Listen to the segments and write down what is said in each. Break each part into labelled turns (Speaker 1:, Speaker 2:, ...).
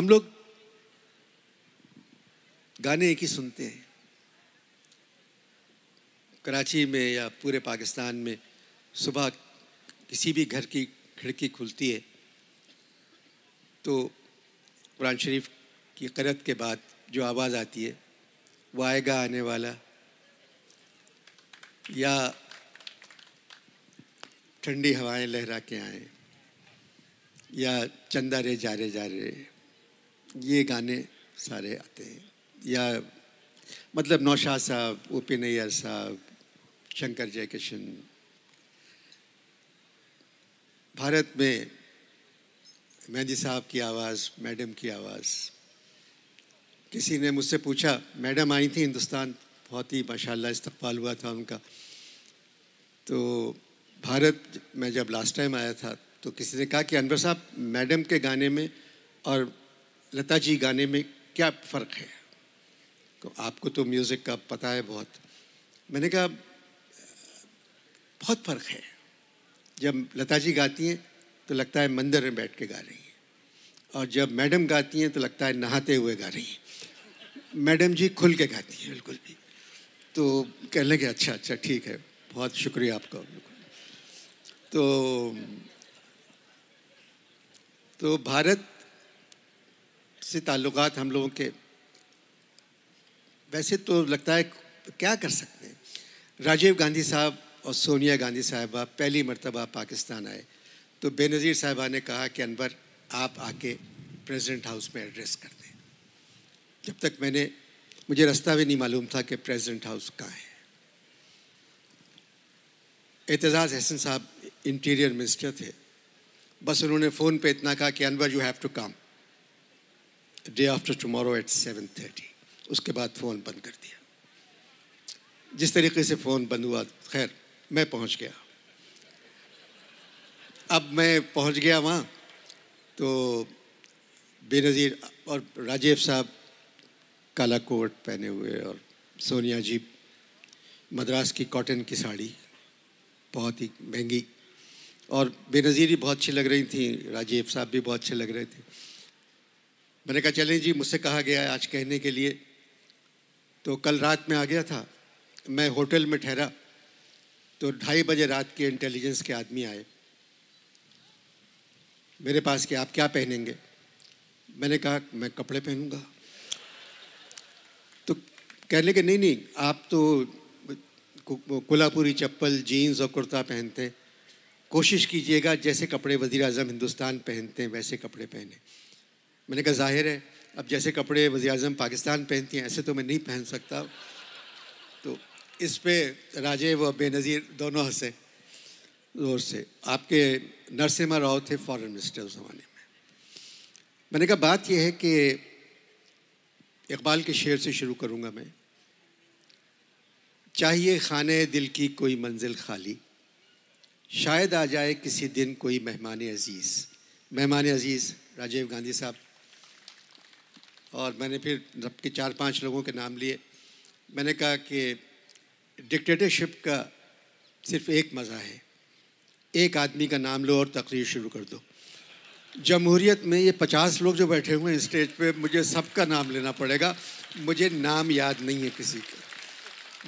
Speaker 1: हम लोग गाने एक ही सुनते हैं। कराची में या पूरे पाकिस्तान में सुबह किसी भी घर की खिड़की खुलती है तो कुरान शरीफ की करत के बाद जो आवाज़ आती है, वो आएगा आने वाला। या ठंडी हवाएँ लहरा के आए, या चंदा रे जा रे जा रे। ये गाने सारे आते हैं। या मतलब नौशाद साहब ओ पी नैयर साहब, शंकर जयकिशन। भारत में मेहंदी साहब की आवाज़, मैडम की आवाज़। किसी ने मुझसे पूछा, मैडम आई थी हिंदुस्तान, बहुत ही माशाल्लाह इस्तकबाल हुआ था उनका। तो भारत, में जब लास्ट टाइम आया था तो किसी ने कहा कि अनवर साहब, मैडम के गाने में और लता जी, गाने में क्या फ़र्क है? तो आपको तो म्यूज़िक का पता है बहुत। मैंने कहा, बहुत फ़र्क है। जब लता जी गाती हैं तो लगता है मंदिर में बैठ के गा रही हैं। और जब मैडम गाती हैं तो लगता है नहाते हुए गा रही हैं। मैडम जी खुल के गाती हैं, बिल्कुल भी। तो कहने लगे अच्छा अच्छा ठीक है। बहुत शुक्रिया आपका तो तो भारत से ताल्लुकात हम लोगों के, वैसे तो लगता है क्या कर सकते हैं। राजीव गांधी साहब और सोनिया गांधी साहबा पहली मरतबा पाकिस्तान आए तो बेनज़ीर साहबा ने कहा कि अनवर आप आके प्रेसिडेंट हाउस में एड्रेस कर दें। जब तक मैंने, मुझे रास्ता भी नहीं मालूम था कि प्रेसिडेंट हाउस कहाँ है। एतजाज़ हसन साहब इंटीरियर मिनिस्टर थे। बस उन्होंने फ़ोन पे इतना कहा कि Anwar you have to come day after tomorrow at seven thirty उसके बाद फ़ोन बंद कर दिया। जिस तरीके से फ़ोन बंद हुआ, खैर, मैं पहुँच गया। अब मैं पहुँच गया वहाँ तो बेनज़ीर और राजीव साहब काला कोट पहने हुए और सोनिया जी मद्रास की कॉटन की साड़ी, बहुत ही महँगी। और बेनज़ीर ही बहुत अच्छी लग रही थी, राजीव साहब भी बहुत अच्छे लग रहे थे। मैंने कहा, चलें जी, मुझसे कहा गया है आज कहने के लिए। तो कल रात में आ गया था। मैं होटल में ठहरा तो ढाई बजे रात के इंटेलिजेंस के आदमी आए। मेरे पास कि, आप क्या पहनेंगे? मैंने कहा, मैं कपड़े पहनूँगा। तो कहने के, नहीं नहीं, आप तो कोल्हापुरी चप्पल, जीन्स और कुर्ता पहनते कोशिश कीजिएगा, जैसे कपड़े वज़ी अजम हिंदुस्तान पहनते हैं, वैसे कपड़े पहने। मैंने कहा, ज़ाहिर है, अब जैसे कपड़े वज़ी अजम पाकिस्तान पहनती हैं, ऐसे तो मैं नहीं पहन सकता। तो इस पे राजे व बेनज़ीर दोनों हंसे, ज़ोर से। आपके नरसिम्हा राव थे फॉरेन मिनिस्टर उस ज़माने में। मैंने कहा, बात यह है कि इकबाल के शेर से शुरू करूँगा मैं। चाहिए खाने दिल की कोई मंजिल खाली। शायद आ जाए किसी दिन कोई मेहमान अज़ीज़। मेहमान अज़ीज़, राजीव गांधी साहब और मैंने फिर के चार पाँच लोगों के नाम लिए, मैंने कहा कि डिक्टेटरशिप का सिर्फ़ एक मज़ा है। एक आदमी का नाम लो और तकरीर शुरू कर दो। जमहूरीत में ये पचास लोग जो बैठे हुए हैं स्टेज पे, मुझे सबका नाम लेना पड़ेगा। मुझे नाम याद नहीं है किसी का।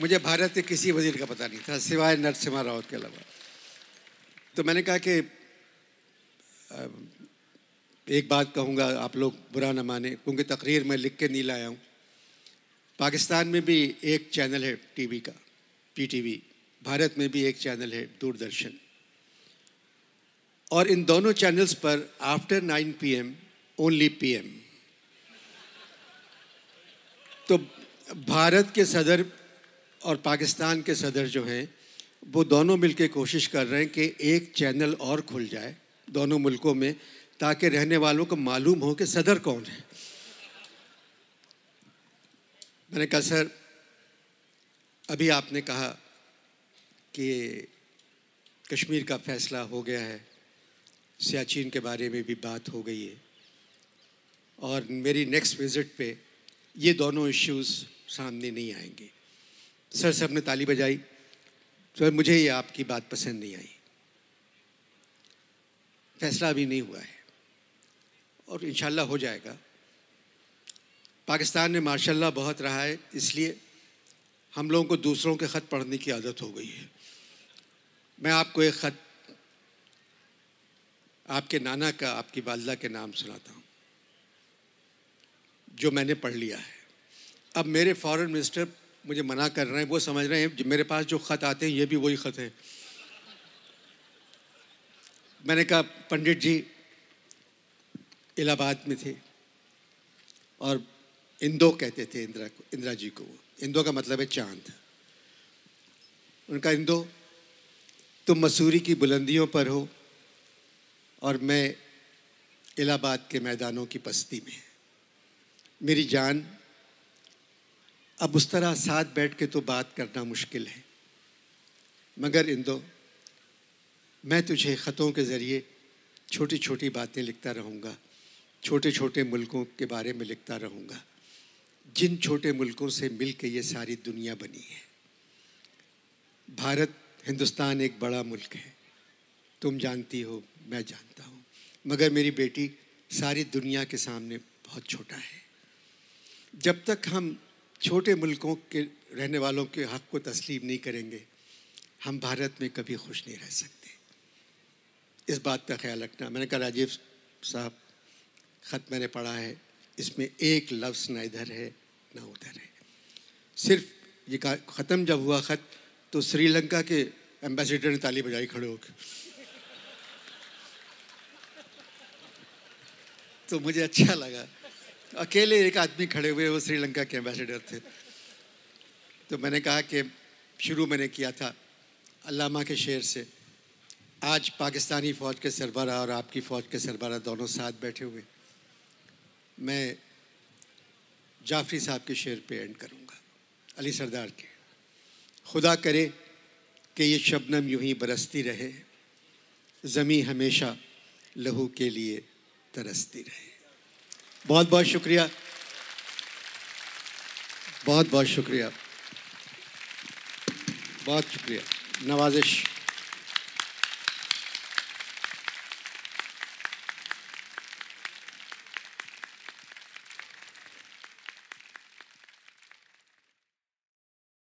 Speaker 1: मुझे भारत के किसी वज़ीर का पता नहीं था, सिवाय नरसिम्हा रावत के अलावा। तो मैंने कहा कि एक बात कहूँगा, आप लोग बुरा ना माने, क्योंकि तकरीर मैं लिख के नहीं लाया हूँ। पाकिस्तान में भी एक चैनल है टीवी का पीटीवी भारत में भी एक चैनल है दूरदर्शन। और इन दोनों चैनल्स पर आफ्टर 9 पीएम ओनली पीएम तो भारत के सदर और पाकिस्तान के सदर जो हैं, वो दोनों मिलकर कोशिश कर रहे हैं कि एक चैनल और खुल जाए, दोनों मुल्कों में। ताकि रहने वालों को मालूम हो कि सदर कौन है। मैंने कहा, सर, अभी आपने कहा कि कश्मीर का फैसला हो गया है, सियाचिन के बारे में भी बात हो गई है और मेरी नेक्स्ट विज़िट पे ये दोनों इश्यूज़ सामने नहीं आएँगे। सर सबने ताली बजाई? सर, मुझे ये आपकी बात पसंद नहीं आई। फैसला अभी नहीं हुआ है। और इन हो जाएगा। पाकिस्तान में माशाल्लाह बहुत रहा है, इसलिए हम लोगों को दूसरों के ख़त पढ़ने की आदत हो गई है। मैं आपको एक ख़त, आपके नाना का, आपकी वालदा के नाम सुनाता हूँ, जो मैंने पढ़ लिया है। अब मेरे फॉरेन मिनिस्टर मुझे मना कर रहे हैं, वो समझ रहे हैं मेरे पास जो ख़त आते हैं, ये भी वही ख़त है। मैंने कहा, पंडित जी इलाहाबाद में थे। और इंदो कहते थे, इंदिरा को, इंदिरा जी को। इंदो का मतलब है चाँद। उनका इंदो, तुम मसूरी की बुलंदियों पर हो और मैं इलाहाबाद के मैदानों की पस्ती में मेरी जान, अब उस तरह साथ बैठ के तो बात करना मुश्किल है। मगर इंदो, मैं तुझे ख़तों के ज़रिए छोटी छोटी बातें लिखता रहूँगा। छोटे छोटे मुल्कों के बारे में लिखता रहूँगा। जिन छोटे मुल्कों से मिल के ये सारी दुनिया बनी है। भारत, हिंदुस्तान एक बड़ा मुल्क है। तुम जानती हो, मैं जानता हूँ। मगर मेरी बेटी सारी दुनिया के सामने बहुत छोटा है। जब तक हम छोटे मुल्कों के रहने वालों के हक को तस्लीम नहीं करेंगे, हम भारत में कभी खुश नहीं रह सकते। इस बात का ख्याल रखना। मैंने कहा, राजीव साहब ख़त मैंने पढ़ा है, इसमें एक लफ्ज़ ना इधर है, ना उधर है। सिर्फ़ ये ख़त्म जब हुआ ख़त तो श्रीलंका के एम्बेसडर ने ताली बजाई खड़े होकर तो मुझे अच्छा लगा। अकेले एक आदमी खड़े हुए, वो श्रीलंका के एम्बेसडर थे। तो मैंने कहा कि शुरू मैंने किया था अल्लामा के शेर से। आज पाकिस्तानी फ़ौज के सरबरा और आपकी फ़ौज के सरबरा दोनों साथ बैठे हुए। मैं जाफरी साहब के शेर पे एंड करूँगा। अली सरदार के। खुदा करे कि ये शबनम यूँ ही बरसती रहे। ज़मी हमेशा लहू के लिए तरसती रहे। बहुत बहुत शुक्रिया। बहुत बहुत शुक्रिया। बहुत शुक्रिया। नवाजिश।